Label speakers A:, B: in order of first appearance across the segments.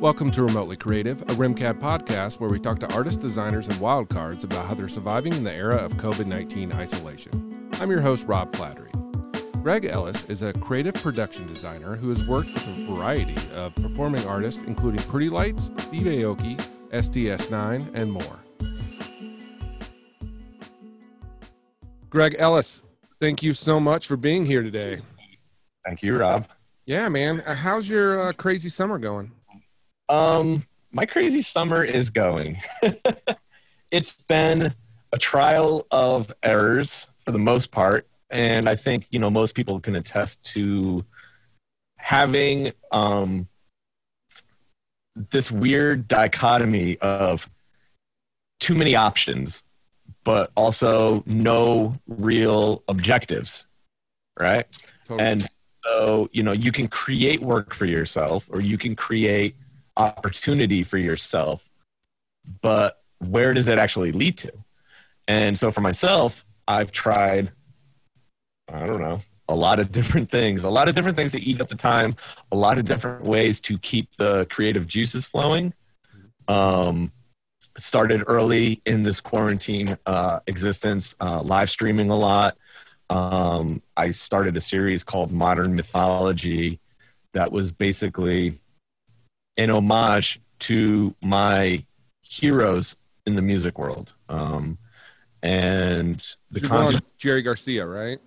A: Welcome to Remotely Creative, a RimCAD podcast where we talk to artists, designers, and wildcards about how they're surviving in the era of COVID 19 isolation. I'm your host, Rob Flattery. Greg Ellis is a creative production designer who has worked with a variety of performing artists, including Pretty Lights, Steve Aoki, STS9, and more. Greg Ellis, thank you so much for being here today.
B: Thank you, Rob.
A: Yeah, man. Uh, How's your uh, crazy summer going?
B: Um, my crazy summer is going. it's been a trial of errors for the most part, and I think you know most people can attest to having um, this weird dichotomy of too many options, but also no real objectives, right?
A: Totally.
B: And so, you know, you can create work for yourself or you can create opportunity for yourself, but where does it actually lead to? And so for myself, I've tried, I don't know, a lot of different things, a lot of different things to eat up the time, a lot of different ways to keep the creative juices flowing. Um, started early in this quarantine uh, existence, uh, live streaming a lot. Um, I started a series called Modern Mythology that was basically an homage to my heroes in the music world. Um, and the
A: You're
B: concept.
A: Jerry Garcia, right?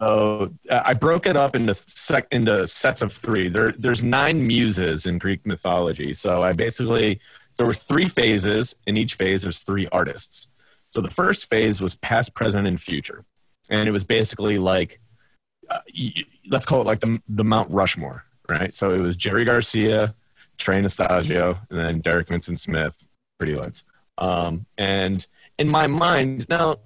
B: So uh, I broke it up into sec- into sets of three. There, there's nine muses in Greek mythology. So I basically there were three phases. In each phase, there's three artists. So the first phase was past, present, and future, and it was basically like uh, y- let's call it like the the Mount Rushmore, right? So it was Jerry Garcia, Trey Anastasio, and then Derek Vincent Smith, Pretty Lights. Um, and in my mind, now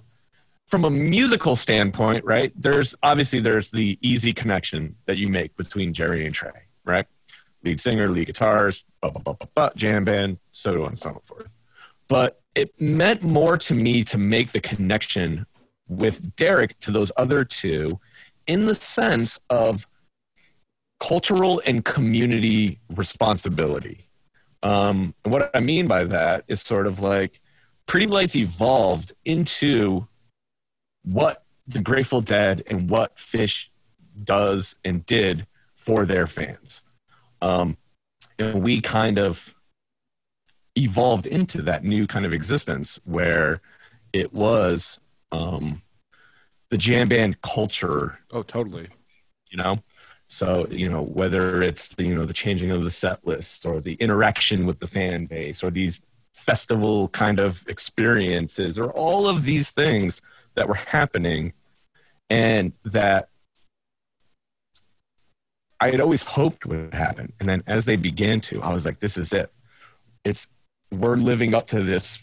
B: from a musical standpoint, right? There's obviously there's the easy connection that you make between Jerry and Trey, right? Lead singer, lead guitars, blah, blah, blah, blah, blah, jam band, so on and so forth. But it meant more to me to make the connection with Derek to those other two in the sense of cultural and community responsibility. Um, and what I mean by that is sort of like Pretty Lights evolved into what the Grateful Dead and what Phish does and did for their fans. Um, and we kind of evolved into that new kind of existence where it was um, the jam band culture
A: Oh, totally.
B: you know so you know whether it's the you know the changing of the set list or the interaction with the fan base or these festival kind of experiences or all of these things that were happening and that I had always hoped would happen. And then as they began to I was like this is it. It's we're living up to this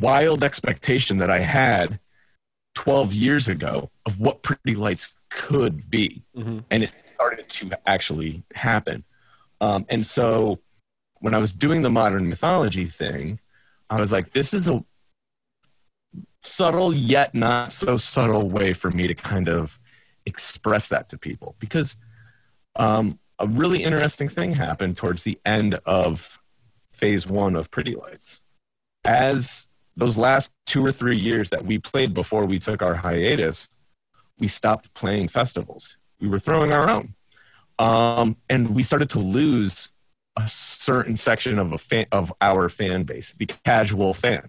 B: wild expectation that I had 12 years ago of what pretty lights could be.
A: Mhm.
B: and it started to actually happen. Um, and so when I was doing the modern mythology thing, I was like, this is a subtle yet not so subtle way for me to kind of express that to people because um, a really interesting thing happened towards the end of phase one of Pretty Lights. As those last two or three years that we played before we took our hiatus, we stopped playing festivals. We were throwing our own. Um, and we started to lose a certain section of a fan, of our fan base, the casual fan,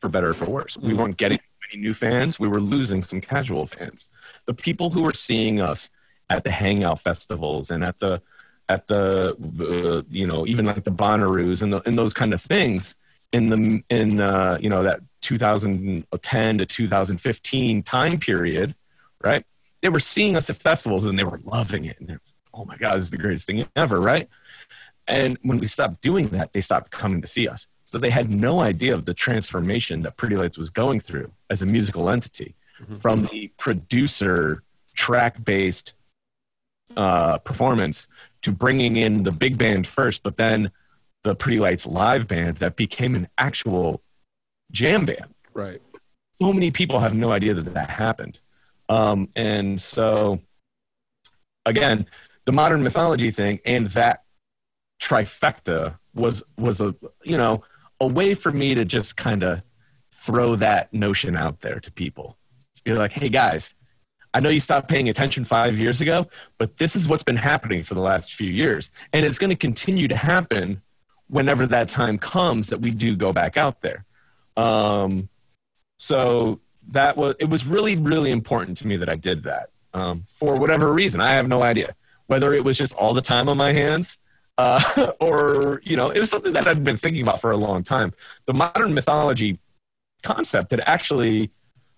B: for better or for worse. We weren't getting many new fans. We were losing some casual fans. The people who were seeing us at the hangout festivals and at the at the uh, you know even like the Bonnaroos and the, and those kind of things in the in uh, you know that 2010 to 2015 time period, right? They were seeing us at festivals and they were loving it and they're oh my god, this is the greatest thing ever, right? And when we stopped doing that, they stopped coming to see us. So they had no idea of the transformation that Pretty Lights was going through as a musical entity from the producer track based uh, performance to bringing in the big band first, but then the Pretty Lights live band that became an actual jam band.
A: Right.
B: So many people have no idea that that happened. Um, and so, again, the modern mythology thing and that trifecta was was a you know a way for me to just kind of throw that notion out there to people. To be like, hey guys, I know you stopped paying attention five years ago, but this is what's been happening for the last few years. And it's going to continue to happen whenever that time comes that we do go back out there. Um, so that was, it was really, really important to me that I did that um, for whatever reason. I have no idea whether it was just all the time on my hands uh, or, you know, it was something that I'd been thinking about for a long time. The modern mythology concept had actually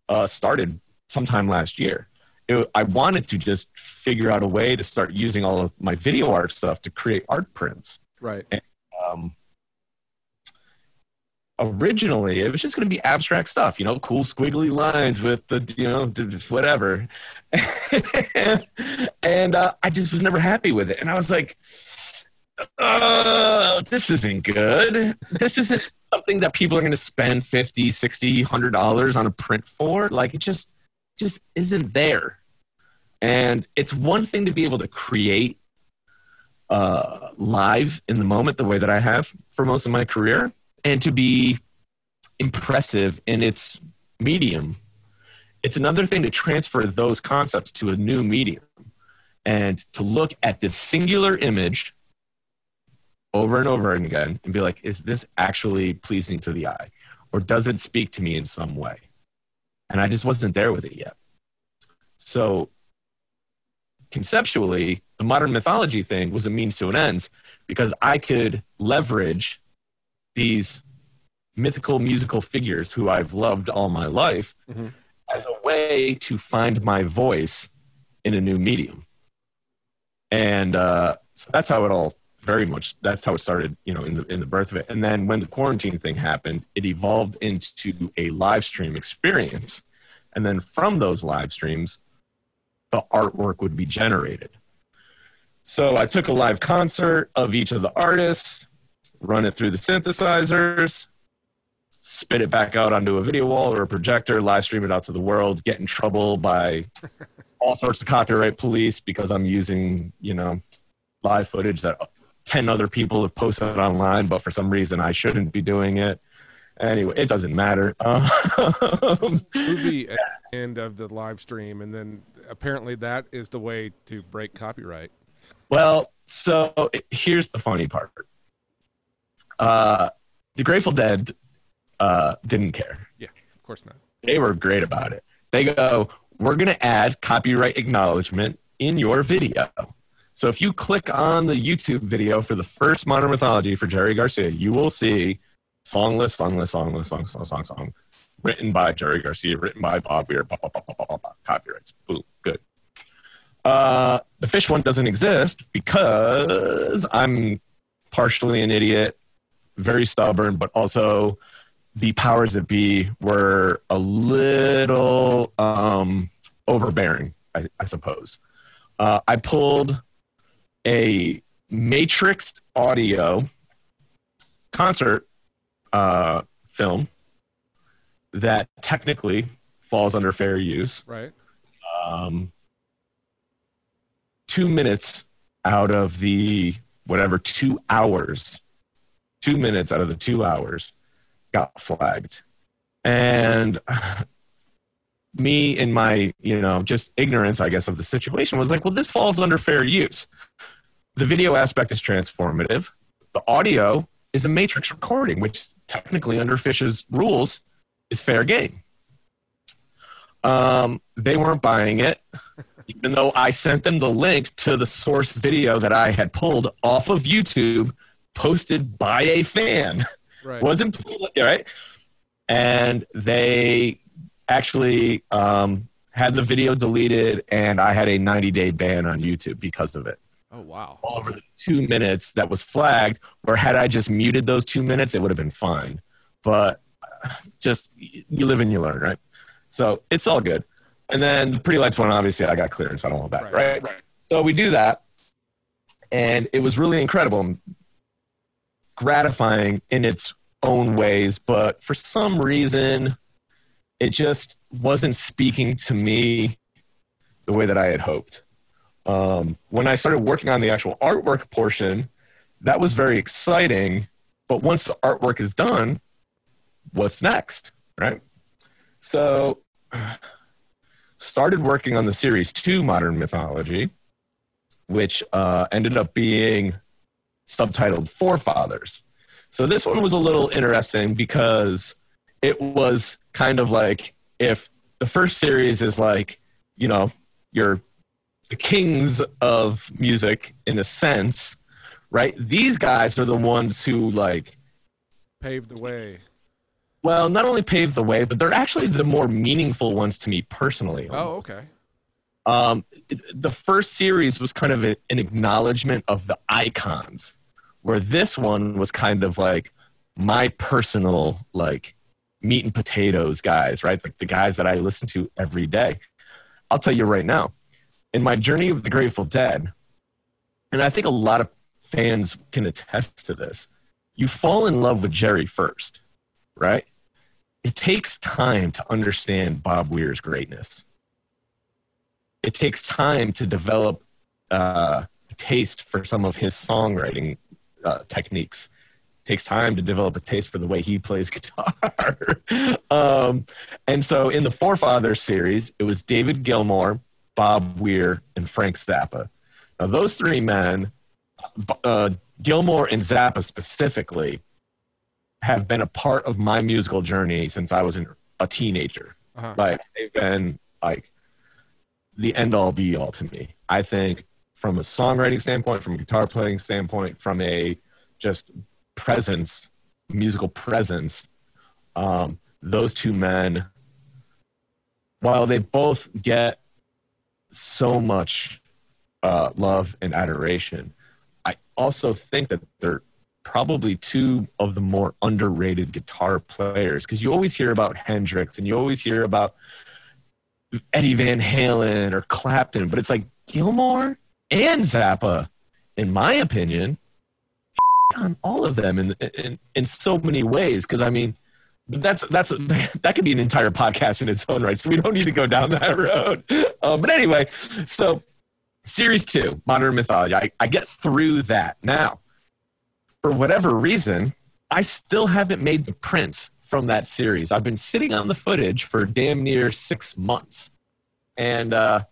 B: uh, started sometime last year it, I wanted to just figure out a way to start using all of my video art stuff to create art prints.
A: Right.
B: And, um, originally, it was just going to be abstract stuff, you know, cool squiggly lines with the, you know, whatever. and uh, I just was never happy with it. And I was like, uh, this isn't good. This isn't something that people are going to spend 50, 60, 100 dollars on a print for. Like it just, just isn't there. And it's one thing to be able to create uh, live in the moment the way that I have for most of my career and to be impressive in its medium. It's another thing to transfer those concepts to a new medium and to look at this singular image over and over again and be like, is this actually pleasing to the eye? Or does it speak to me in some way? And I just wasn't there with it yet. So conceptually, the modern mythology thing was a means to an end because I could leverage these mythical musical figures who I've loved all my life mm-hmm. as a way to find my voice in a new medium. And uh, so that's how it all very much that's how it started you know in the in the birth of it and then when the quarantine thing happened it evolved into a live stream experience and then from those live streams the artwork would be generated. So I took a live concert of each of the artists, run it through the synthesizers, spit it back out onto a video wall or a projector, live stream it out to the world, get in trouble by all sorts of copyright police because I'm using, you know, live footage that 10 other people have posted online, but for some reason I shouldn't be doing it. Anyway, it doesn't matter.
A: Um, Movie at the end of the live stream, and then apparently that is the way to break copyright.
B: Well, so here's the funny part. Uh, the Grateful Dead uh, didn't care.
A: Yeah, of course not.
B: They were great about it. They go, we're going to add copyright acknowledgement in your video. So if you click on the YouTube video for the first Modern Mythology for Jerry Garcia, you will see song list, song list, song list, song, song, song, song, written by Jerry Garcia, written by Bob Weir, blah, blah, blah, blah, blah, blah, copyrights. Boom, good. Uh, the Phish one doesn't exist because I'm partially an idiot, very stubborn, but also the powers that be were a little um, overbearing, I, I suppose. Uh, I pulled a Matrix audio concert uh, film that technically falls under fair use.
A: Right.
B: Um, two minutes out of the whatever two hours, two minutes out of the two hours got flagged. And me in my, you know, just ignorance, I guess, of the situation was like, well, this falls under fair use. The video aspect is transformative. The audio is a matrix recording, which technically under Phish's rules is fair game. Um, they weren't buying it, even though I sent them the link to the source video that I had pulled off of YouTube, posted by a fan. Right. Wasn't right, and they actually um, had the video deleted, and I had a 90 day ban on YouTube because of it.
A: Oh wow!
B: All over the two minutes that was flagged, where had I just muted those two minutes, it would have been fine. But just you live and you learn, right? So it's all good. And then the pretty lights one, obviously, I got clearance I don't want that, right? right? right. So we do that, and it was really incredible, gratifying in its own ways. But for some reason, it just wasn't speaking to me the way that I had hoped. Um, when I started working on the actual artwork portion, that was very exciting. But once the artwork is done, what's next, right? So, started working on the series two, Modern Mythology, which uh, ended up being subtitled Forefathers. So this one was a little interesting because it was kind of like if the first series is like, you know, you're the kings of music in a sense, right? These guys are the ones who like
A: paved the way.
B: Well, not only paved the way, but they're actually the more meaningful ones to me personally.
A: Oh, okay.
B: Um, it, the first series was kind of a, an acknowledgement of the icons, where this one was kind of like my personal like meat and potatoes guys, right? Like the guys that I listen to every day. I'll tell you right now, in my journey of the Grateful Dead, and I think a lot of fans can attest to this, you fall in love with Jerry first, right? It takes time to understand Bob Weir's greatness. It takes time to develop uh, a taste for some of his songwriting uh, techniques. It takes time to develop a taste for the way he plays guitar. um, and so in the Forefathers series, it was David Gilmour, Bob Weir, and Frank Zappa. Now, those three men, uh, Gilmour and Zappa specifically, have been a part of my musical journey since I was an, a teenager. Uh-huh. Like they've been like the end all be all to me. I think from a songwriting standpoint, from a guitar playing standpoint, from a just presence, musical presence, um, those two men, while they both get so much uh, love and adoration, I also think that they're probably two of the more underrated guitar players because you always hear about Hendrix and you always hear about Eddie Van Halen or Clapton, but it's like Gilmour and Zappa, in my opinion, on all of them in in, in so many ways. Because I mean, that's that's that could be an entire podcast in its own right. So we don't need to go down that road. Um, but anyway, so series two, modern mythology. I, I get through that now for whatever reason, I still haven't made the prints from that series. I've been sitting on the footage for damn near six months. And uh,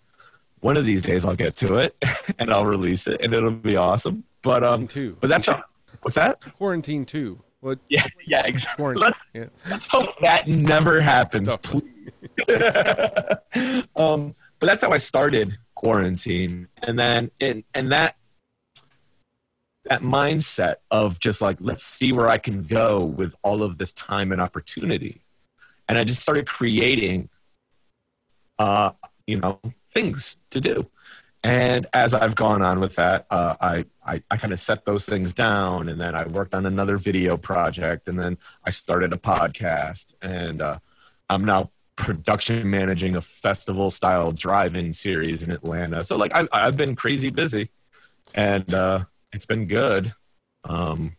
B: one of these days I'll get to it and I'll release it and it'll be awesome. But um
A: two.
B: but that's how, what's that?
A: Quarantine two.
B: What yeah, yeah, exactly. Let's, yeah. let's hope that never happens, please. um, but that's how I started quarantine. And then and and that that mindset of just like let's see where i can go with all of this time and opportunity and i just started creating uh you know things to do and as i've gone on with that uh, i i, I kind of set those things down and then i worked on another video project and then i started a podcast and uh, i'm now production managing a festival style drive-in series in atlanta so like I, i've been crazy busy and uh it's been good. Um,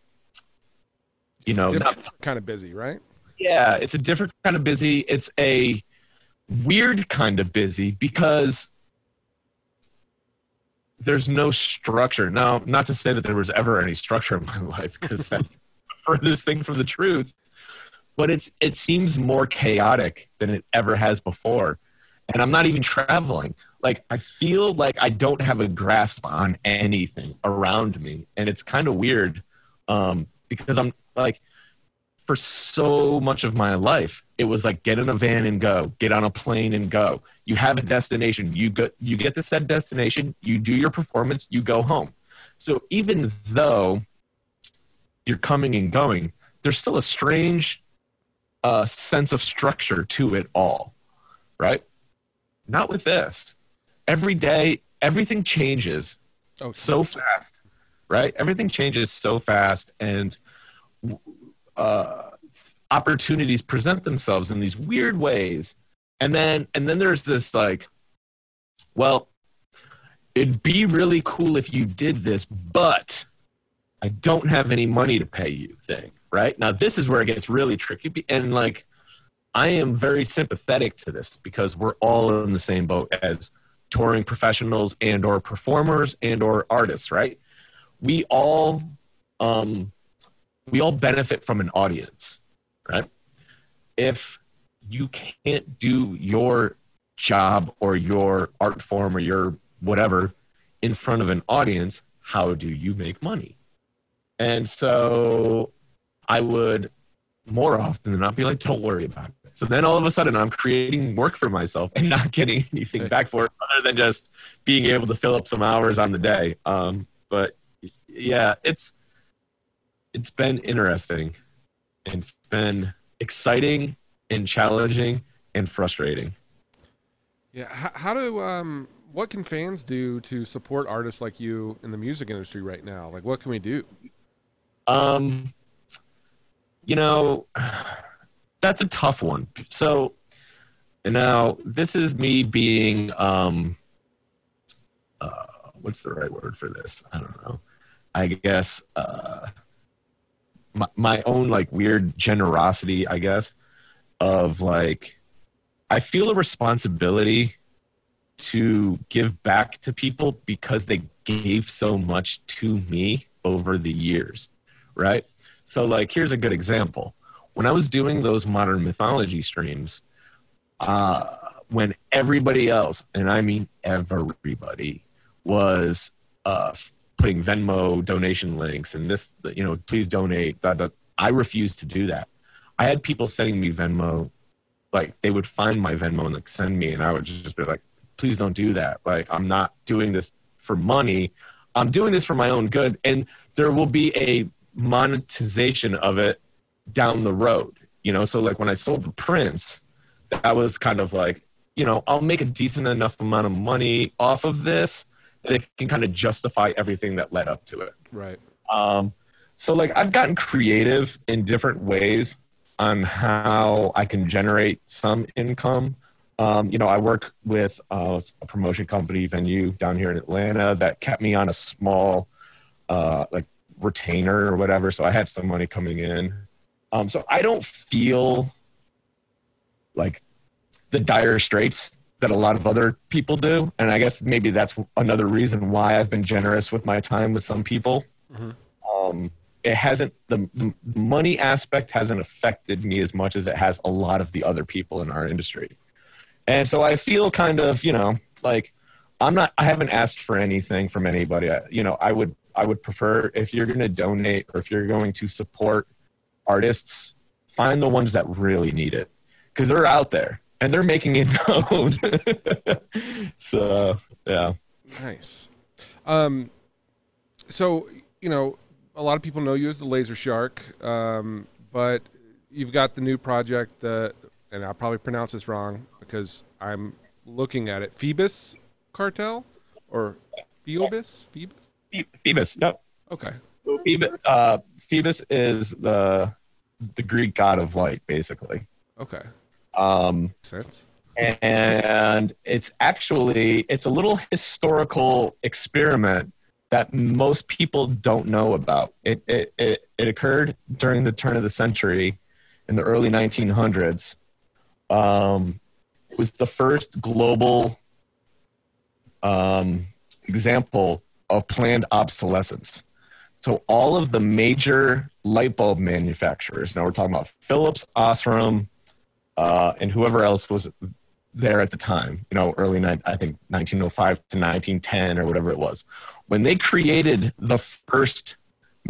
B: you know,
A: not, kind of busy, right?
B: Yeah, it's a different kind of busy. It's a weird kind of busy because there's no structure. Now, not to say that there was ever any structure in my life, because that's the furthest thing from the truth. But it's it seems more chaotic than it ever has before. And I'm not even traveling like I feel like I don't have a grasp on anything around me, and it's kind of weird um, because I'm like, for so much of my life, it was like get in a van and go, get on a plane and go. You have a destination, you go, you get to said destination, you do your performance, you go home. So even though you're coming and going, there's still a strange uh, sense of structure to it all, right? Not with this. Every day everything changes oh, so fast right? Everything changes so fast. And uh, opportunities present themselves in these weird ways. And then and then there's this like well it'd be really cool if you did this but i don't have any money to pay you thing right? Now this is where it gets really tricky and like i am very sympathetic to this because we're all in the same boat as touring professionals and or performers and or artists right? We all um, we all benefit from an audience, right? If you can't do your job or your art form or your whatever in front of an audience, how do you make money? And so I would more often than not be like, don't worry about it. So then all of a sudden I'm creating work for myself and not getting anything back for it other than just being able to fill up some hours on the day. Um, but yeah, it's it's been interesting. It's been exciting and challenging and frustrating.
A: Yeah, how, how do um what can fans do to support artists like you in the music industry right now? Like what can we do?
B: Um you know, that's a tough one. So now this is me being um uh what's the right word for this? I don't know. I guess uh my, my own like weird generosity, I guess, of like I feel a responsibility to give back to people because they gave so much to me over the years, right? So, like, here's a good example. When I was doing those modern mythology streams, uh, when everybody else, and I mean everybody, was uh, putting Venmo donation links and this, you know, please donate, that, I refused to do that. I had people sending me Venmo, like they would find my Venmo and like send me, and I would just be like, please don't do that. Like, I'm not doing this for money. I'm doing this for my own good. And there will be a monetization of it down the road. You know, so like when I sold the prints, that was kind of like, you know, I'll make a decent enough amount of money off of this that it can kind of justify everything that led up to it.
A: Right.
B: Um, so like I've gotten creative in different ways on how I can generate some income. Um, you know, I work with uh, a promotion company venue down here in Atlanta that kept me on a small, uh, like retainer or whatever. So I had some money coming in. Um, so I don't feel like the dire straits that a lot of other people do. And I guess maybe that's another reason why I've been generous with my time with some people. Mm-hmm. Um, it hasn't, the, the money aspect hasn't affected me as much as it has a lot of the other people in our industry. And so I feel kind of, you know, like I'm not, I haven't asked for anything from anybody. I, you know, I would, I would prefer if you're going to donate or if you're going to support artists, find the ones that really need it because they're out there and they're making it known. so yeah,
A: nice. Um, so you know, a lot of people know you as the Laser Shark, um, but you've got the new project that, and I'll probably pronounce this wrong because I'm looking at it. Phoebus Cartel or Phoebus? Phoebus?
B: Phoebus. Yep.
A: Okay.
B: Phoebus, uh, Phoebus is the the Greek god of light, basically.
A: Okay.
B: Um,
A: sense.
B: And it's actually it's a little historical experiment that most people don't know about. It it it, it occurred during the turn of the century, in the early 1900s. Um, it was the first global um, example of planned obsolescence. So all of the major light bulb manufacturers, now we're talking about Philips, Osram, uh, and whoever else was there at the time, you know, early, I think 1905 to 1910 or whatever it was, when they created the first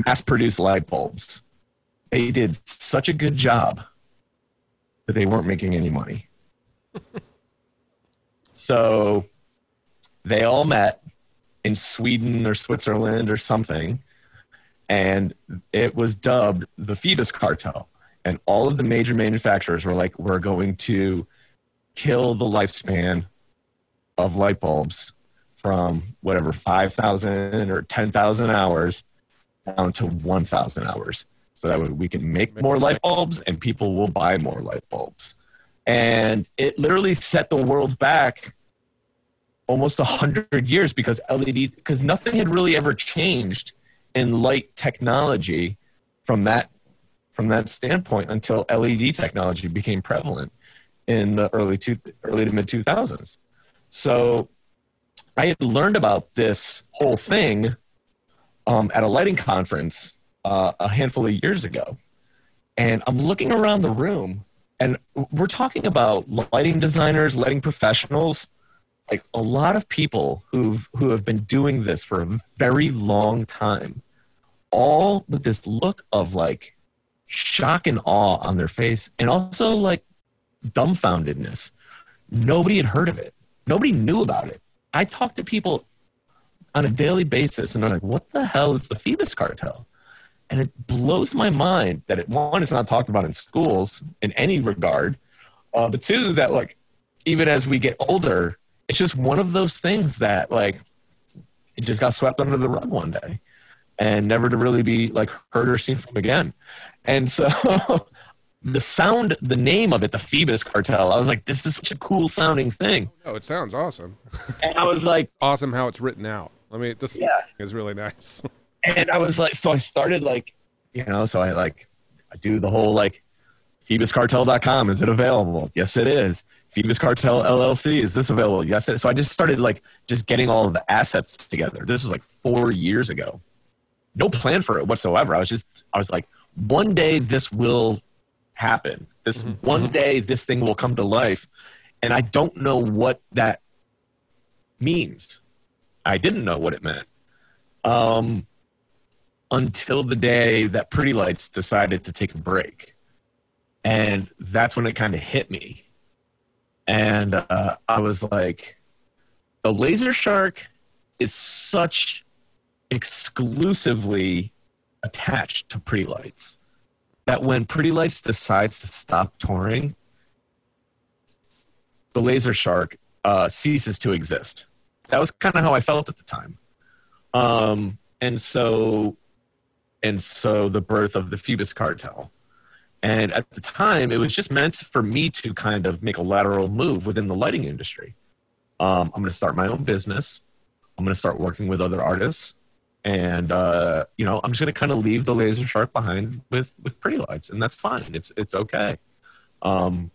B: mass produced light bulbs, they did such a good job that they weren't making any money. so they all met in Sweden or Switzerland or something, and it was dubbed the Phoebus Cartel. And all of the major manufacturers were like, we're going to kill the lifespan of light bulbs from whatever 5,000 or 10,000 hours down to 1,000 hours. So that way we can make more light bulbs and people will buy more light bulbs. And it literally set the world back almost 100 years because LED, because nothing had really ever changed in light technology from that from that standpoint until LED technology became prevalent in the early two, early to mid 2000s. So I had learned about this whole thing um, at a lighting conference uh, a handful of years ago. And I'm looking around the room, and we're talking about lighting designers, lighting professionals, like a lot of people who've who have been doing this for a very long time, all with this look of like shock and awe on their face, and also like dumbfoundedness. Nobody had heard of it. Nobody knew about it. I talked to people on a daily basis, and they're like, "What the hell is the Phoebus cartel?" And it blows my mind that it one, it's not talked about in schools in any regard, uh, but two, that like even as we get older, it's just one of those things that like it just got swept under the rug one day and never to really be like heard or seen from again. And so the sound, the name of it, the Phoebus Cartel, I was like, this is such a cool sounding thing.
A: Oh, it sounds awesome.
B: And I was like,
A: awesome how it's written out. I mean, this
B: Yeah.
A: is really nice.
B: and I was like, so I started like, you know, so I like, I do the whole like, PhoebusCartel.com, is it available? Yes, it is. Phoebus Cartel LLC, is this available? Yes, it is. So I just started like just getting all of the assets together. This was like four years ago. No plan for it whatsoever. I was just, I was like, one day this will happen. This one day this thing will come to life. And I don't know what that means. I didn't know what it meant. Um, until the day that Pretty Lights decided to take a break. And that's when it kind of hit me. And uh, I was like, the Laser Shark is such exclusively attached to Pretty Lights that when Pretty Lights decides to stop touring, the Laser Shark uh, ceases to exist. That was kind of how I felt at the time. Um, and so and so the birth of the Phoebus cartel. And at the time, it was just meant for me to kind of make a lateral move within the lighting industry. Um, I'm going to start my own business. I'm going to start working with other artists, and uh, you know, I'm just going to kind of leave the laser shark behind with with pretty lights, and that's fine. It's it's okay. Um,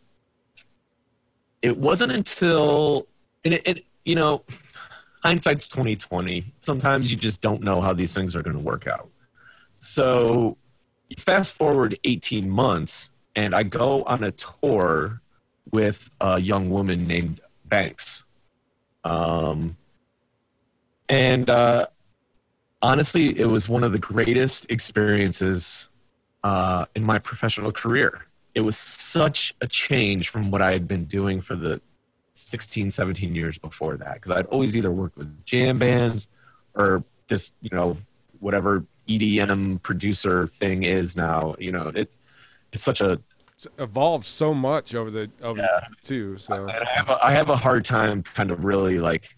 B: it wasn't until and it, it you know, hindsight's 2020. Sometimes you just don't know how these things are going to work out. So fast forward 18 months, and I go on a tour with a young woman named Banks. Um, and uh, honestly, it was one of the greatest experiences uh, in my professional career. It was such a change from what I had been doing for the 16, 17 years before that. Because I'd always either worked with jam bands or just, you know, whatever EDM producer thing is now. You know, it, it's such a
A: It's evolved so much over the over
B: Yeah.
A: too. So
B: and I have a, I have a hard time kind of really like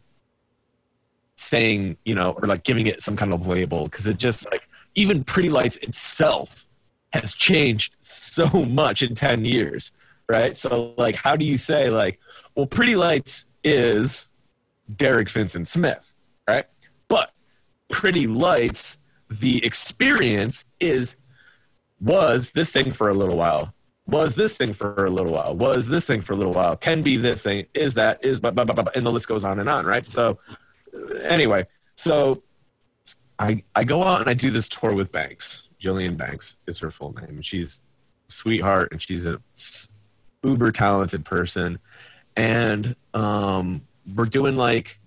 B: saying, you know, or like giving it some kind of label because it just like even Pretty Lights itself has changed so much in 10 years, right? So like how do you say like, well, Pretty Lights is Derek Vincent Smith, right? But Pretty Lights, the experience is was this thing for a little while was this thing for a little while was this thing for a little while can be this thing is that is but but, but, but and the list goes on and on right so anyway so i i go out and i do this tour with banks jillian banks is her full name she's sweetheart and she's a uber talented person and um we're doing like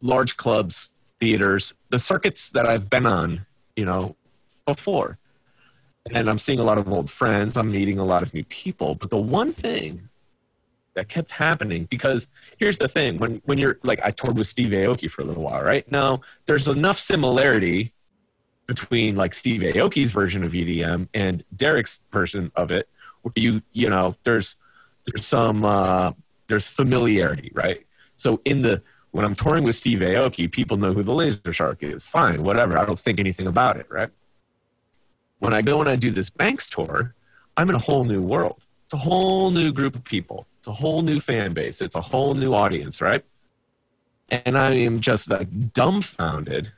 B: large clubs theaters the circuits that i've been on you know before and I'm seeing a lot of old friends. I'm meeting a lot of new people. But the one thing that kept happening, because here's the thing: when when you're like, I toured with Steve Aoki for a little while, right? Now there's enough similarity between like Steve Aoki's version of EDM and Derek's version of it, where you you know there's there's some uh, there's familiarity, right? So in the when I'm touring with Steve Aoki, people know who the Laser Shark is. Fine, whatever. I don't think anything about it, right? when I go and I do this Banks tour, I'm in a whole new world. It's a whole new group of people. It's a whole new fan base. It's a whole new audience, right? And I am just like dumbfounded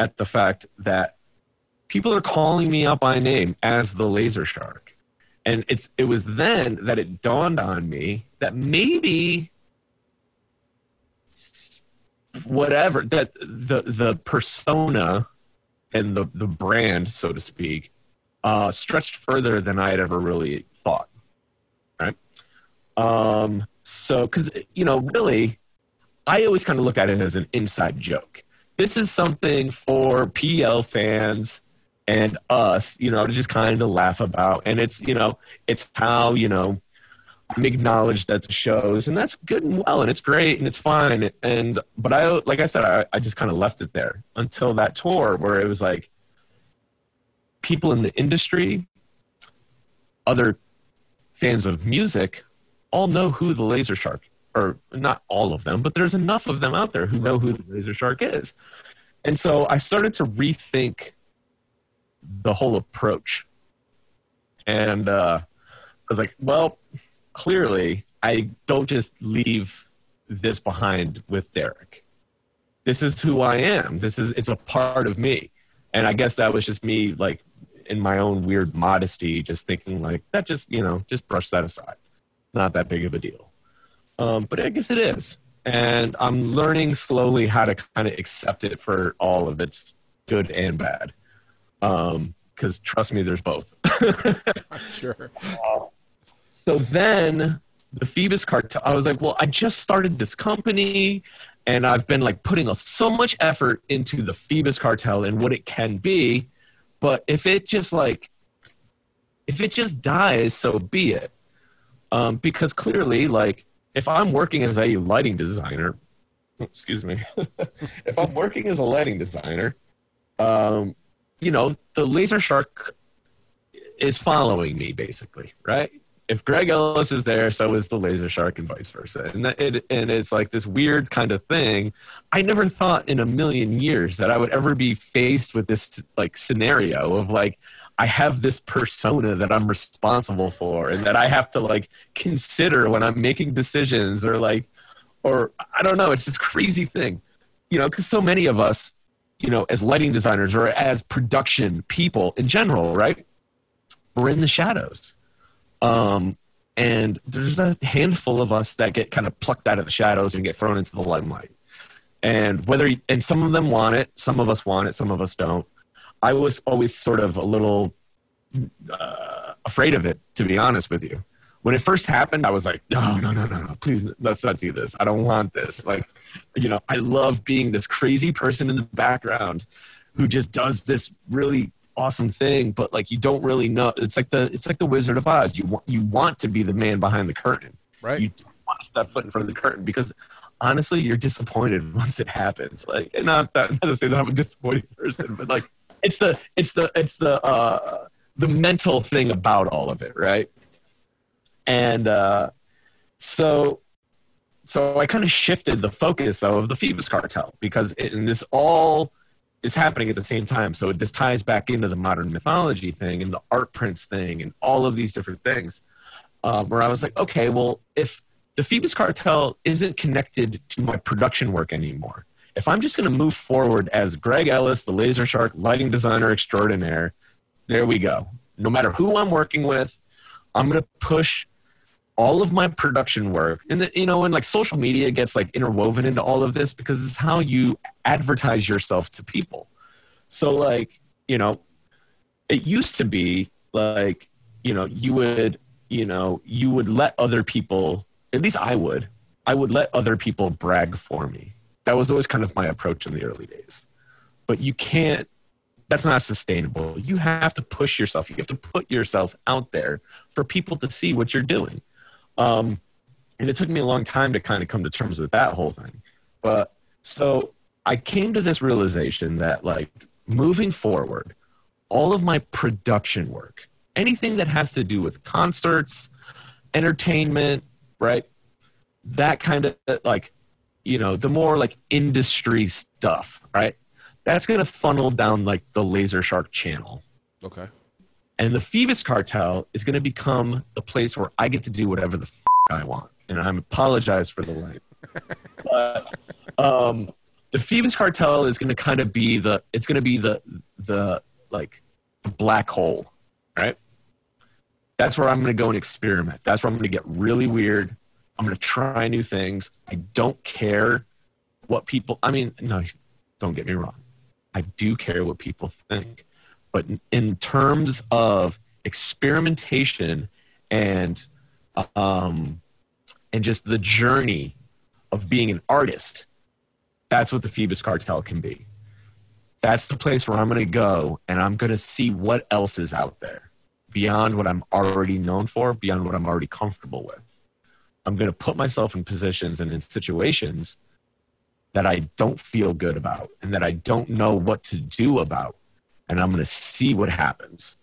B: at the fact that people are calling me up by name as the Laser Shark. And it's it was then that it dawned on me that maybe whatever that the the persona and the the brand, so to speak, uh, stretched further than I had ever really thought. Um, so, because you know, really, I always kind of look at it as an inside joke. This is something for PL fans and us, you know, to just kind of laugh about. And it's, you know, it's how, you know, I'm acknowledged at the shows, and that's good and well, and it's great and it's fine. And but I, like I said, I, I just kind of left it there until that tour where it was like people in the industry, other fans of music, all know who the Laser Shark, or not all of them, but there's enough of them out there who know who the Laser Shark is. And so I started to rethink the whole approach. And uh, I was like, well, clearly I don't just leave this behind with Derek. This is who I am. This is it's a part of me. And I guess that was just me like in my own weird modesty, just thinking like that just, you know, just brush that aside. Not that big of a deal. Um, but I guess it is. And I'm learning slowly how to kind of accept it for all of its good and bad. Um, because trust me, there's both.
A: sure.
B: Uh, so then the Phoebus cartel, I was like, well, I just started this company and I've been like putting so much effort into the Phoebus cartel and what it can be. But if it just like, if it just dies, so be it. Um, because clearly, like, if I'm working as a lighting designer, excuse me, if I'm working as a lighting designer, um, you know, the laser shark is following me basically, right? if Greg Ellis is there, so is the Laser Shark, and vice versa. And that, it, and it's like this weird kind of thing. I never thought in a million years that I would ever be faced with this like scenario of like I have this persona that I'm responsible for, and that I have to like consider when I'm making decisions, or like, or I don't know. It's this crazy thing, you know, because so many of us, you know, as lighting designers or as production people in general, right? We're in the shadows um, and there's a handful of us that get kind of plucked out of the shadows and get thrown into the limelight. And whether, and some of them want it, some of us want it, some of us don't. I was always sort of a little uh, afraid of it, to be honest with you. When it first happened, I was like, no, no, no, no, no, please, let's not do this. I don't want this. Like, you know, I love being this crazy person in the background who just does this really awesome thing, but like you don't really know. It's like the it's like the Wizard of Oz. You want you want to be the man behind the curtain,
A: right?
B: You don't want to step foot in front of the curtain because honestly, you're disappointed once it happens. Like, not that not to say that I'm a disappointed person, but like it's the it's the it's the uh, the mental thing about all of it, right? And uh, so so I kind of shifted the focus though of the Phoebus cartel because it, and this all is happening at the same time. So this ties back into the modern mythology thing and the art prints thing and all of these different things. Um, where I was like, okay, well, if the Phoebus cartel isn't connected to my production work anymore, if I'm just going to move forward as Greg Ellis, the Laser Shark lighting designer extraordinaire, there we go. No matter who I'm working with, I'm going to push all of my production work. And the, you know and like social media gets like interwoven into all of this because it's how you advertise yourself to people. So like you know it used to be like you know you would you know you would let other people at least i would i would let other people brag for me that was always kind of my approach in the early days but you can't that's not sustainable you have to push yourself you have to put yourself out there for people to see what you're doing um, and it took me a long time to kind of come to terms with that whole thing. But so I came to this realization that, like, moving forward, all of my production work, anything that has to do with concerts, entertainment, right? That kind of like, you know, the more like industry stuff, right? That's going to funnel down like the Laser Shark channel.
A: Okay.
B: And the Phoebus cartel is going to become the place where I get to do whatever the f- I want. And I apologize for the light. but um, the Phoebus cartel is going to kind of be the, it's going to be the, the like black hole, right? That's where I'm going to go and experiment. That's where I'm going to get really weird. I'm going to try new things. I don't care what people, I mean, no, don't get me wrong. I do care what people think. But in terms of experimentation and um, and just the journey of being an artist, that's what the Phoebus Cartel can be. That's the place where I'm going to go and I'm going to see what else is out there beyond what I'm already known for, beyond what I'm already comfortable with. I'm going to put myself in positions and in situations that I don't feel good about and that I don't know what to do about. And I'm going to see what happens.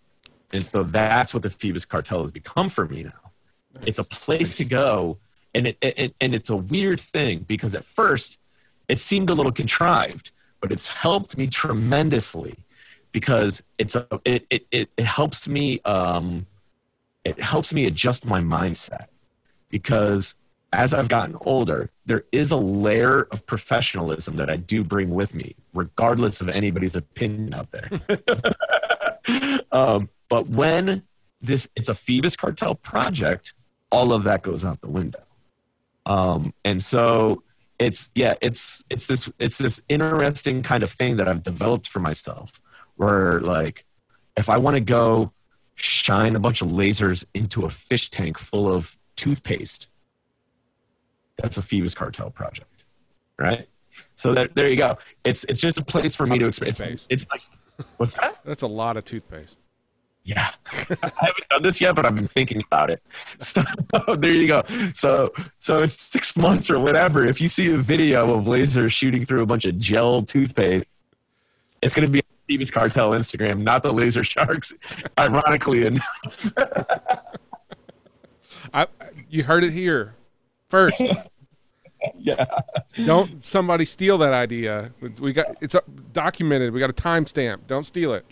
B: And so that's what the Phoebus Cartel has become for me now. It's a place to go. And, it, it, and it's a weird thing because at first it seemed a little contrived, but it's helped me tremendously because it's a, it, it, it, it helps me um, it helps me adjust my mindset because as I've gotten older, there is a layer of professionalism that I do bring with me, regardless of anybody's opinion out there. um, but when this it's a Phoebus cartel project, all of that goes out the window. Um, and so it's yeah, it's it's this it's this interesting kind of thing that I've developed for myself where like if I want to go shine a bunch of lasers into a fish tank full of toothpaste, that's a Phoebus cartel project, right? So there, there you go. It's it's just a place for me to experience. It's, it's like, what's that?
A: That's a lot of toothpaste.
B: Yeah, I haven't done this yet, but I've been thinking about it. So there you go. So so it's six months or whatever. If you see a video of lasers shooting through a bunch of gel toothpaste, it's going to be Phoebus Cartel Instagram, not the Laser Sharks. ironically enough.
A: I, you heard it here first.
B: yeah.
A: Don't somebody steal that idea. We got it's documented. We got a timestamp. Don't steal it.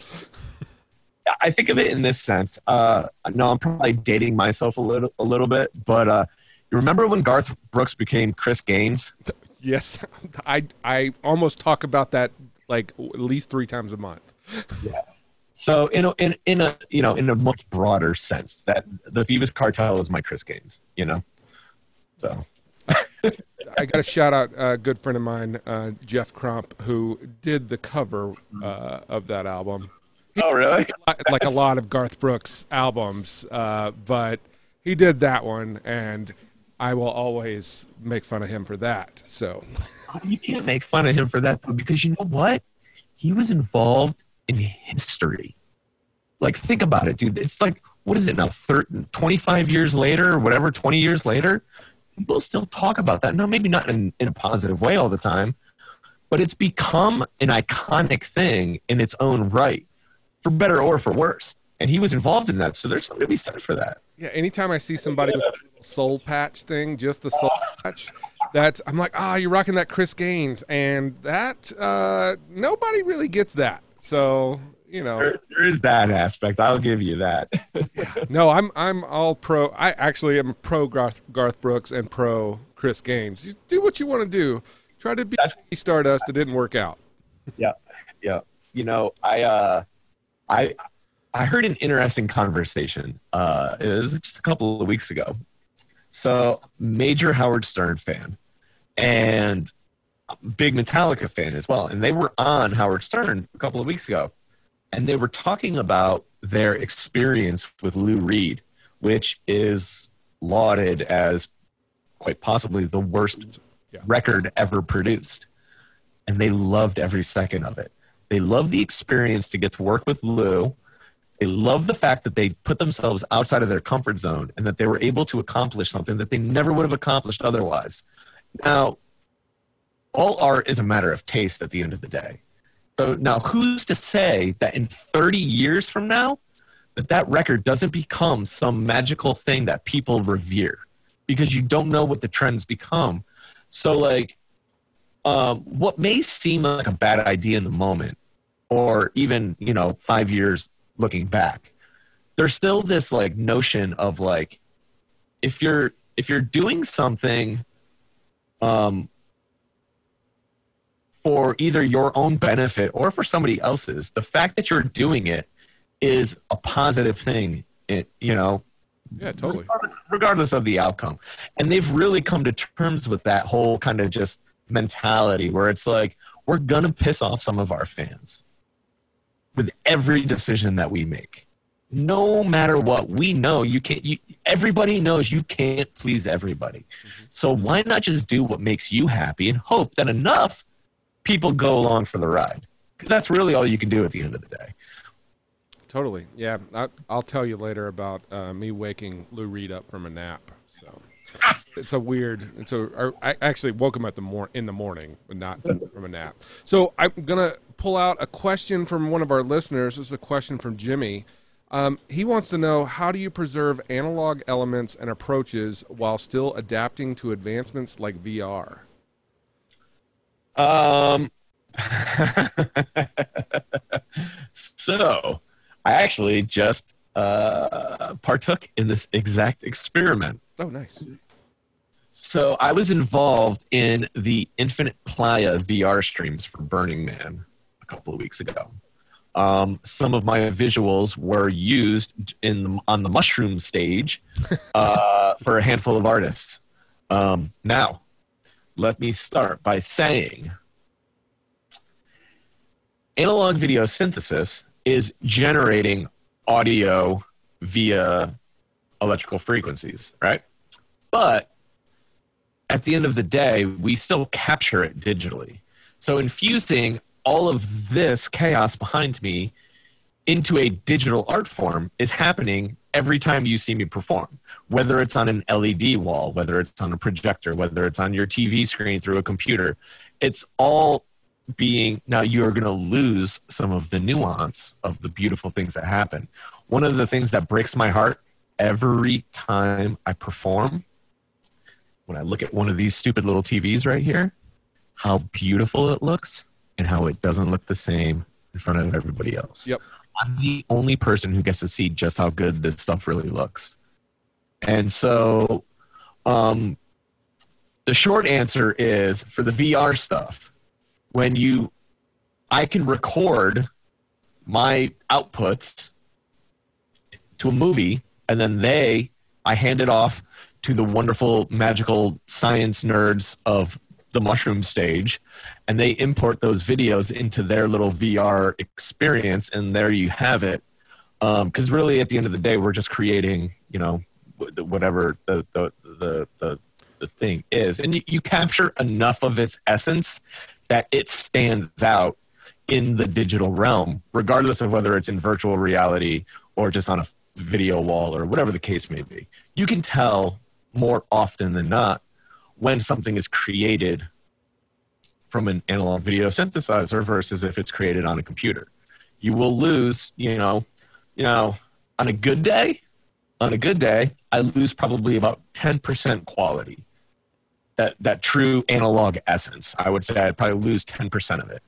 B: I think of it in this sense. Uh, no, I'm probably dating myself a little, a little bit, but uh, you remember when Garth Brooks became Chris Gaines?
A: Yes, I I almost talk about that like at least three times a month.
B: yeah. So in a, in in a you know in a much broader sense, that the Phoebus Cartel is my Chris Gaines, you know. So.
A: I got to shout out a good friend of mine, uh, Jeff Crump, who did the cover uh, of that album.
B: He oh, really?
A: like a lot of Garth Brooks albums, uh, but he did that one, and I will always make fun of him for that. So
B: you can't make fun of him for that though, because you know what? He was involved in history. Like, think about it, dude. It's like, what is it now? 30, 25 years later, or whatever, 20 years later, people still talk about that. No, maybe not in, in a positive way all the time, but it's become an iconic thing in its own right, for better or for worse. And he was involved in that, so there's something to be said for that.
A: Yeah, anytime I see somebody with a soul patch thing, just the soul patch, that's I'm like, ah, oh, you're rocking that Chris Gaines, and that uh, nobody really gets that. So you know,
B: there, there is that aspect. I'll give you that.
A: yeah. No, I'm I'm all pro. I actually am pro Garth, Garth Brooks and pro Chris Gaines. You do what you want to do. Try to be That's, Stardust. It didn't work out.
B: Yeah, yeah. You know, I uh, I I heard an interesting conversation. Uh, it was just a couple of weeks ago. So, major Howard Stern fan and big Metallica fan as well. And they were on Howard Stern a couple of weeks ago. And they were talking about their experience with Lou Reed, which is lauded as quite possibly the worst yeah. record ever produced. And they loved every second of it. They loved the experience to get to work with Lou they loved the fact that they put themselves outside of their comfort zone and that they were able to accomplish something that they never would have accomplished otherwise. Now, all art is a matter of taste at the end of the day. So now, who's to say that in 30 years from now, that that record doesn't become some magical thing that people revere because you don't know what the trends become. So, like, um, what may seem like a bad idea in the moment, or even you know, five years looking back there's still this like notion of like if you're if you're doing something um for either your own benefit or for somebody else's the fact that you're doing it is a positive thing it, you know
A: yeah totally
B: regardless, regardless of the outcome and they've really come to terms with that whole kind of just mentality where it's like we're going to piss off some of our fans with every decision that we make. No matter what, we know you can't, you, everybody knows you can't please everybody. Mm-hmm. So why not just do what makes you happy and hope that enough people go along for the ride? That's really all you can do at the end of the day.
A: Totally. Yeah. I, will tell you later about uh, me waking Lou Reed up from a nap. So it's a weird. It's a. I actually woke him at the mor- in the morning, but not from a nap. So I'm gonna pull out a question from one of our listeners. This is a question from Jimmy. Um, he wants to know how do you preserve analog elements and approaches while still adapting to advancements like VR?
B: Um. so I actually just uh, partook in this exact experiment.
A: Oh, nice.
B: So I was involved in the Infinite Playa VR streams for Burning Man a couple of weeks ago. Um, some of my visuals were used in the, on the mushroom stage uh, for a handful of artists. Um, now, let me start by saying analog video synthesis is generating audio via electrical frequencies, right? But at the end of the day, we still capture it digitally. So infusing all of this chaos behind me into a digital art form is happening every time you see me perform, whether it's on an LED wall, whether it's on a projector, whether it's on your TV screen through a computer. It's all being now you're going to lose some of the nuance of the beautiful things that happen. One of the things that breaks my heart every time I perform, when I look at one of these stupid little TVs right here, how beautiful it looks and how it doesn't look the same in front of everybody else.
A: Yep.
B: I'm the only person who gets to see just how good this stuff really looks. And so um, the short answer is for the VR stuff, when you I can record my outputs to a movie and then they I hand it off to the wonderful magical science nerds of the mushroom stage and they import those videos into their little VR experience and there you have it because um, really at the end of the day we're just creating you know whatever the the the, the, the thing is and you, you capture enough of its essence that it stands out in the digital realm, regardless of whether it's in virtual reality or just on a video wall or whatever the case may be. You can tell more often than not when something is created from an analog video synthesizer versus if it's created on a computer. You will lose, you know, you know, on a good day, on a good day, I lose probably about 10% quality that that true analog essence. I would say I'd probably lose ten percent of it.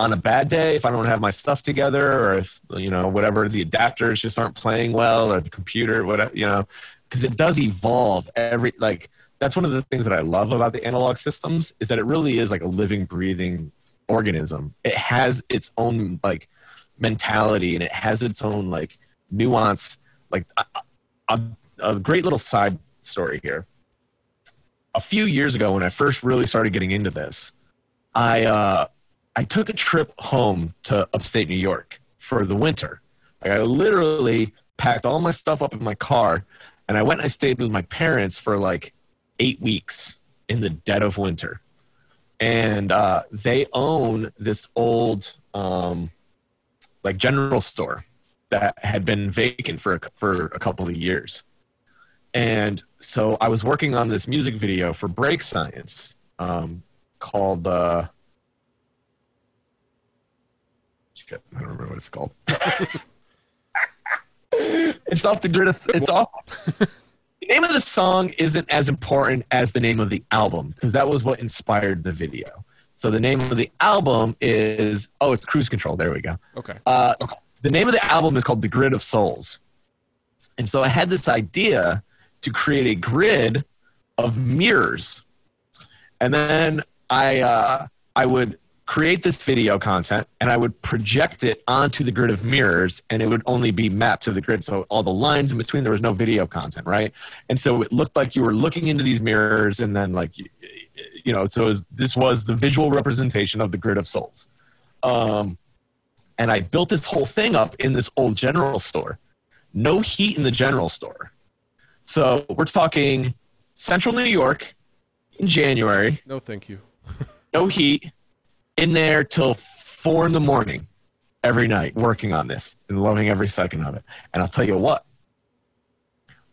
B: On a bad day, if I don't have my stuff together, or if you know whatever the adapters just aren't playing well, or the computer, whatever you know, because it does evolve every like. That's one of the things that I love about the analog systems is that it really is like a living, breathing organism. It has its own like mentality and it has its own like nuance. Like a, a, a great little side story here a few years ago when I first really started getting into this, I uh, I took a trip home to upstate New York for the winter. Like I literally packed all my stuff up in my car, and I went and I stayed with my parents for like eight weeks in the dead of winter. And uh, they own this old um, like general store that had been vacant for a, for a couple of years. And so I was working on this music video for Break Science um, called. Uh, shit, I don't remember what it's called. it's off the grid. Of, it's off. The name of the song isn't as important as the name of the album because that was what inspired the video. So the name of the album is oh, it's Cruise Control. There we go.
A: Okay.
B: Uh, the name of the album is called The Grid of Souls, and so I had this idea to create a grid of mirrors. And then I, uh, I would create this video content and I would project it onto the grid of mirrors and it would only be mapped to the grid. So all the lines in between, there was no video content, right? And so it looked like you were looking into these mirrors and then like, you, know, so was, this was the visual representation of the grid of souls. Um, and I built this whole thing up in this old general store. No heat in the general store. So we're talking central New York in January.
A: No, thank you.
B: no heat in there till four in the morning every night working on this and loving every second of it. And I'll tell you what,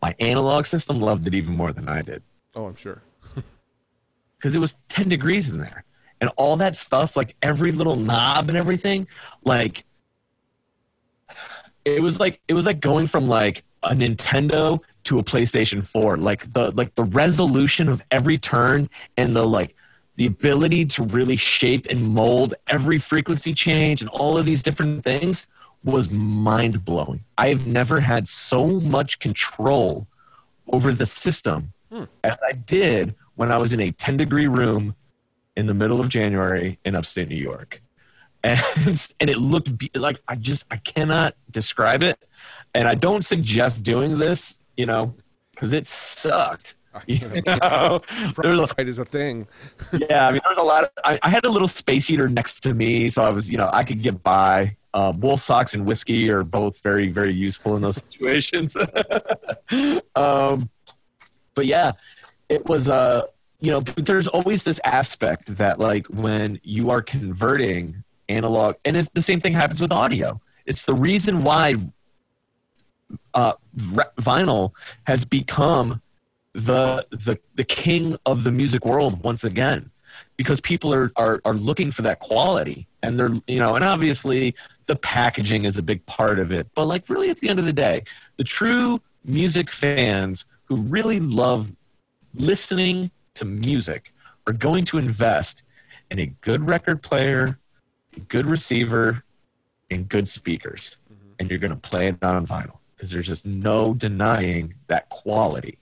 B: my analog system loved it even more than I did.
A: Oh, I'm sure.
B: Because it was 10 degrees in there. And all that stuff, like every little knob and everything, like it was like it was like going from like a Nintendo to a PlayStation 4. Like the like the resolution of every turn and the like the ability to really shape and mold every frequency change and all of these different things was mind blowing. I've never had so much control over the system hmm. as I did when I was in a 10 degree room in the middle of January in upstate New York. And, and it looked be- like I just, I cannot describe it. And I don't suggest doing this, you know, because it sucked You know,
A: right is a thing.
B: yeah, I mean, there was a lot. Of, I, I, had a little space heater next to me, so I was, you know, I could get by. Uh, wool socks and whiskey are both very, very useful in those situations. um, but yeah, it was. Uh, you know, there's always this aspect that, like, when you are converting analog, and it's the same thing happens with audio. It's the reason why uh, vinyl has become the the the king of the music world once again because people are, are are looking for that quality and they're you know and obviously the packaging is a big part of it but like really at the end of the day the true music fans who really love listening to music are going to invest in a good record player a good receiver and good speakers mm-hmm. and you're going to play it on vinyl because there's just no denying that quality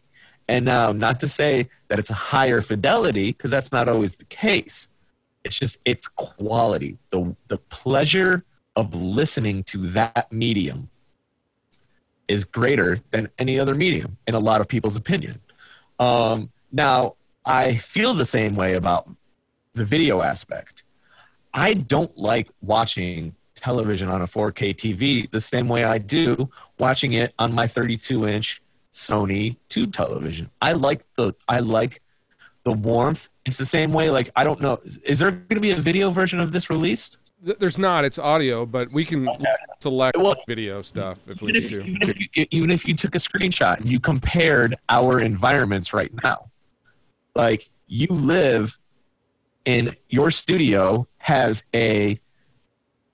B: and now, not to say that it's a higher fidelity, because that's not always the case. It's just its quality, the the pleasure of listening to that medium is greater than any other medium in a lot of people's opinion. Um, now, I feel the same way about the video aspect. I don't like watching television on a 4K TV the same way I do watching it on my 32 inch Sony tube television. I like the I like the warmth. It's the same way. Like I don't know, is there going to be a video version of this released?
A: There's not. It's audio, but we can okay. select well, video stuff if we need to.
B: Even if, you, even if you took a screenshot and you compared our environments right now, like you live in your studio has a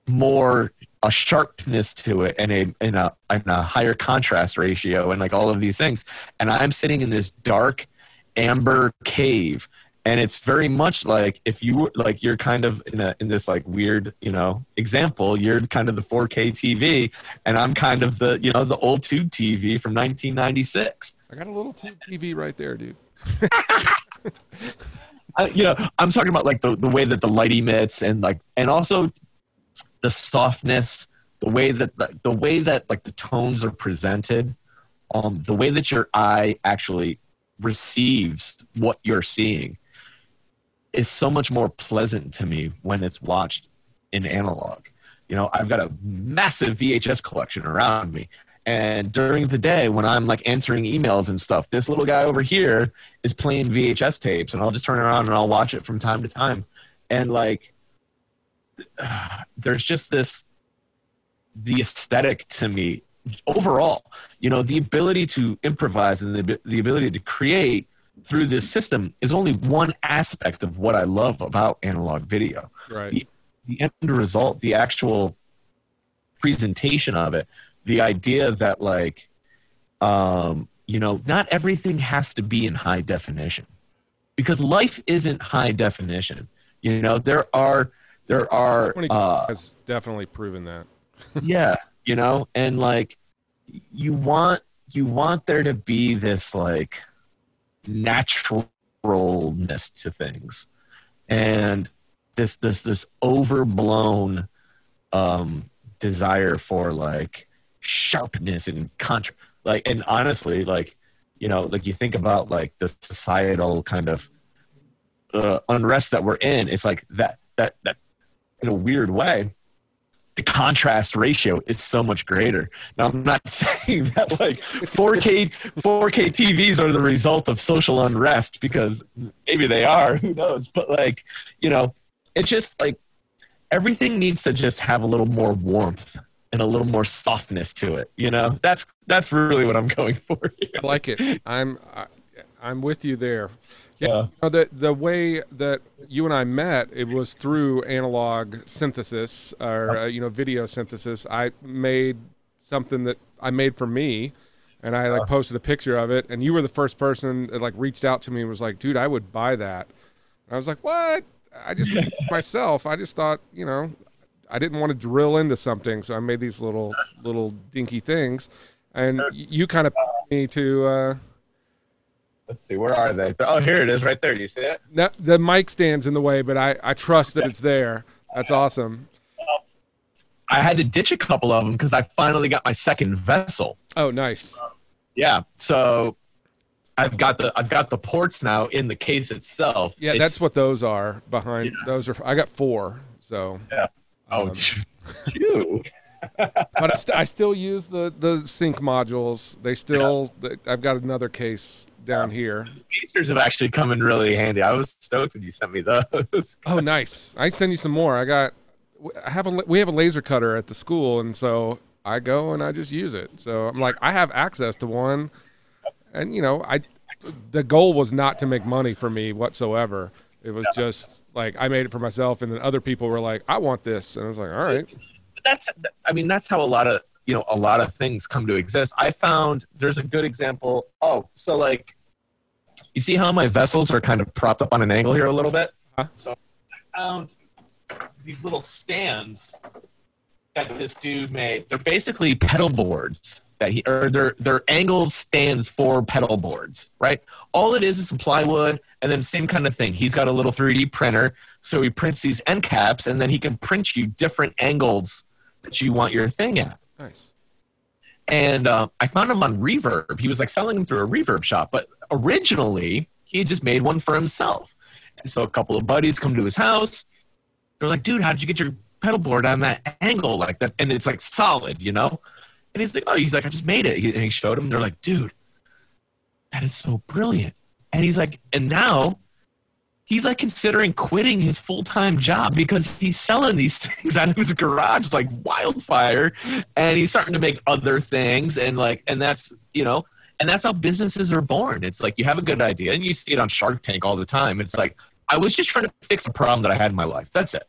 B: more a sharpness to it and a, and a and a higher contrast ratio and like all of these things. And I'm sitting in this dark amber cave and it's very much like if you like you're kind of in a in this like weird you know example. You're kind of the 4k tv and i'm kind of the you know the old tube tv from 1996
A: i got a little tube tv right there dude.
B: I, you know i'm talking about like the, the way that the light emits and like and also the softness, the way that the, the way that like the tones are presented, um, the way that your eye actually receives what you're seeing is so much more pleasant to me when it's watched in analog. You know, I've got a massive VHS collection around me. And during the day, when I'm like answering emails and stuff, this little guy over here is playing VHS tapes, and I'll just turn around and I'll watch it from time to time. And like, there's just this the aesthetic to me overall you know the ability to improvise and the, the ability to create through this system is only one aspect of what i love about analog video.
A: Right.
B: The, the end result the actual presentation of it the idea that like um you know not everything has to be in high definition. Because life isn't high definition. You know there are there are uh,
A: has definitely proven that.
B: yeah, you know, and like you want you want there to be this like naturalness to things, and this this this overblown um desire for like sharpness and contra like and honestly like you know like you think about like the societal kind of uh, unrest that we're in it's like that that that in a weird way the contrast ratio is so much greater. Now, I'm not saying that like 4K 4K TVs are the result of social unrest because maybe they are. Who knows? But like, you know, it's just like everything needs to just have a little more warmth and a little more softness to it. You know, that's that's really what I'm going for. Here.
A: I like it. I'm I, I'm with you there.
B: Yeah.
A: You know, the the way that you and I met, it was through analog synthesis or uh, you know video synthesis. I made something that I made for me, and I like posted a picture of it. And you were the first person that like reached out to me and was like, "Dude, I would buy that." And I was like, "What?" I just myself. I just thought, you know, I didn't want to drill into something, so I made these little little dinky things, and y- you kind of me to. Uh,
B: Let's see, where are they? Oh, here it is, right there. Do you see it?
A: No, the mic stands in the way, but I, I trust that it's there. That's awesome.
B: I had to ditch a couple of them because I finally got my second vessel.
A: Oh, nice.
B: Yeah, so I've got the I've got the ports now in the case itself.
A: Yeah,
B: It's-
A: that's what those are behind. Those are. I got four. So, yeah.
B: oh,
A: um,
B: you.
A: but I, st- I still use the the sync modules. They still. th- I've got another case down here.
B: Spacers have actually come in really handy. I was stoked when you sent me those.
A: Oh, nice. I send you some more. I got. I have a. We have a laser cutter at the school, and so I go and I just use it. So I'm like, I have access to one, and you know, I. The goal was not to make money for me whatsoever. It was just like I made it for myself, and then other people were like, "I want this," and I was like, "All right."
B: that's I mean that's how a lot of you know a lot of things come to exist. I found there's a good example. Oh, so like you see how my vessels are kind of propped up on an angle here a little bit.
A: Huh?
B: So I found these little stands that this dude made. They're basically pedal boards that he or they're they're angled stands for pedal boards, right? All it is is some plywood and then same kind of thing. He's got a little 3D printer, so he prints these end caps and then he can print you different angles that you want your thing at.
A: Nice.
B: And uh, I found him on Reverb. He was like selling them through a Reverb shop, but originally he had just made one for himself. And so a couple of buddies come to his house. They're like, "Dude, how did you get your pedal board on that angle like that?" And it's like solid, you know. And he's like, "Oh, he's like, I just made it." And he showed him. They're like, "Dude, that is so brilliant." And he's like, and now he's like considering quitting his full-time job because he's selling these things out of his garage like wildfire and he's starting to make other things and like and that's you know and that's how businesses are born. It's like you have a good idea and you see it on shark tank all the time. It's like i was just trying to fix a problem that i had in my life. That's it.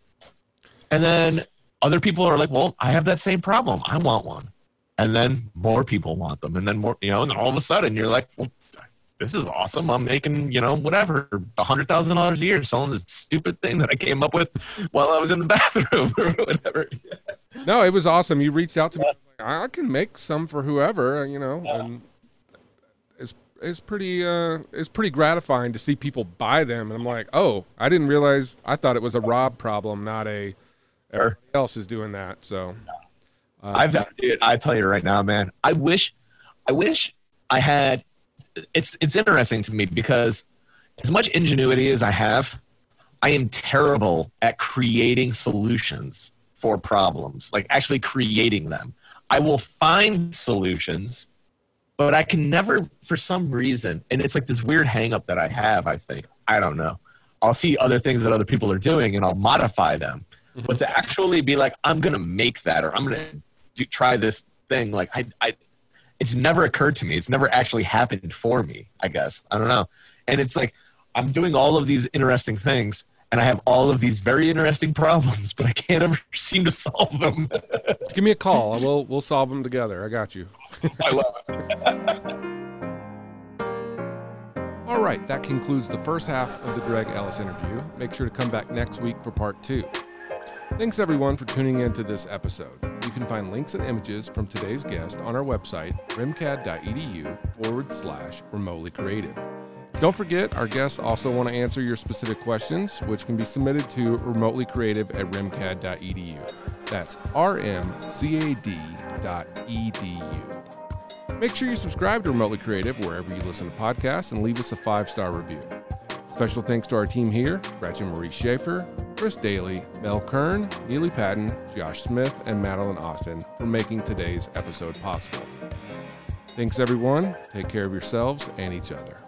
B: And then other people are like well i have that same problem. I want one. And then more people want them. And then more you know and then all of a sudden you're like well this is awesome. I'm making, you know, whatever, a hundred thousand dollars a year selling this stupid thing that I came up with while I was in the bathroom or whatever.
A: No, it was awesome. You reached out to me. I, like, I can make some for whoever, you know, and it's it's pretty uh it's pretty gratifying to see people buy them. And I'm like, oh, I didn't realize. I thought it was a Rob problem, not a everybody else is doing that. So
B: I've, dude, I tell you right now, man, I wish, I wish I had. It's it's interesting to me because as much ingenuity as I have, I am terrible at creating solutions for problems, like actually creating them. I will find solutions, but I can never, for some reason, and it's like this weird hang up that I have, I think. I don't know. I'll see other things that other people are doing and I'll modify them. Mm-hmm. But to actually be like, I'm going to make that or I'm going to do, try this thing, like, I, I, it's never occurred to me. It's never actually happened for me, I guess. I don't know. And it's like, I'm doing all of these interesting things and I have all of these very interesting problems, but I can't ever seem to solve them.
A: give me a call. We'll we'll solve them together. I got you.
B: I love it.
A: All right, that concludes the first half of the Greg Ellis interview. Make sure to come back next week for part two. Thanks everyone for tuning in to this episode. You can find links and images from today's guest on our website, rmcad.edu forward slash remotely creative. Don't forget, our guests also want to answer your specific questions, which can be submitted to remotelycreative at rmcad.edu. That's rmcad.edu. Make sure you subscribe to Remotely Creative wherever you listen to podcasts and leave us a five star review. Special thanks to our team here Gretchen Marie Schaefer, Chris Daly, Mel Kern, Neely Patton, Josh Smith, and Madeline Austin for making today's episode possible. Thanks, everyone. Take care of yourselves and each other.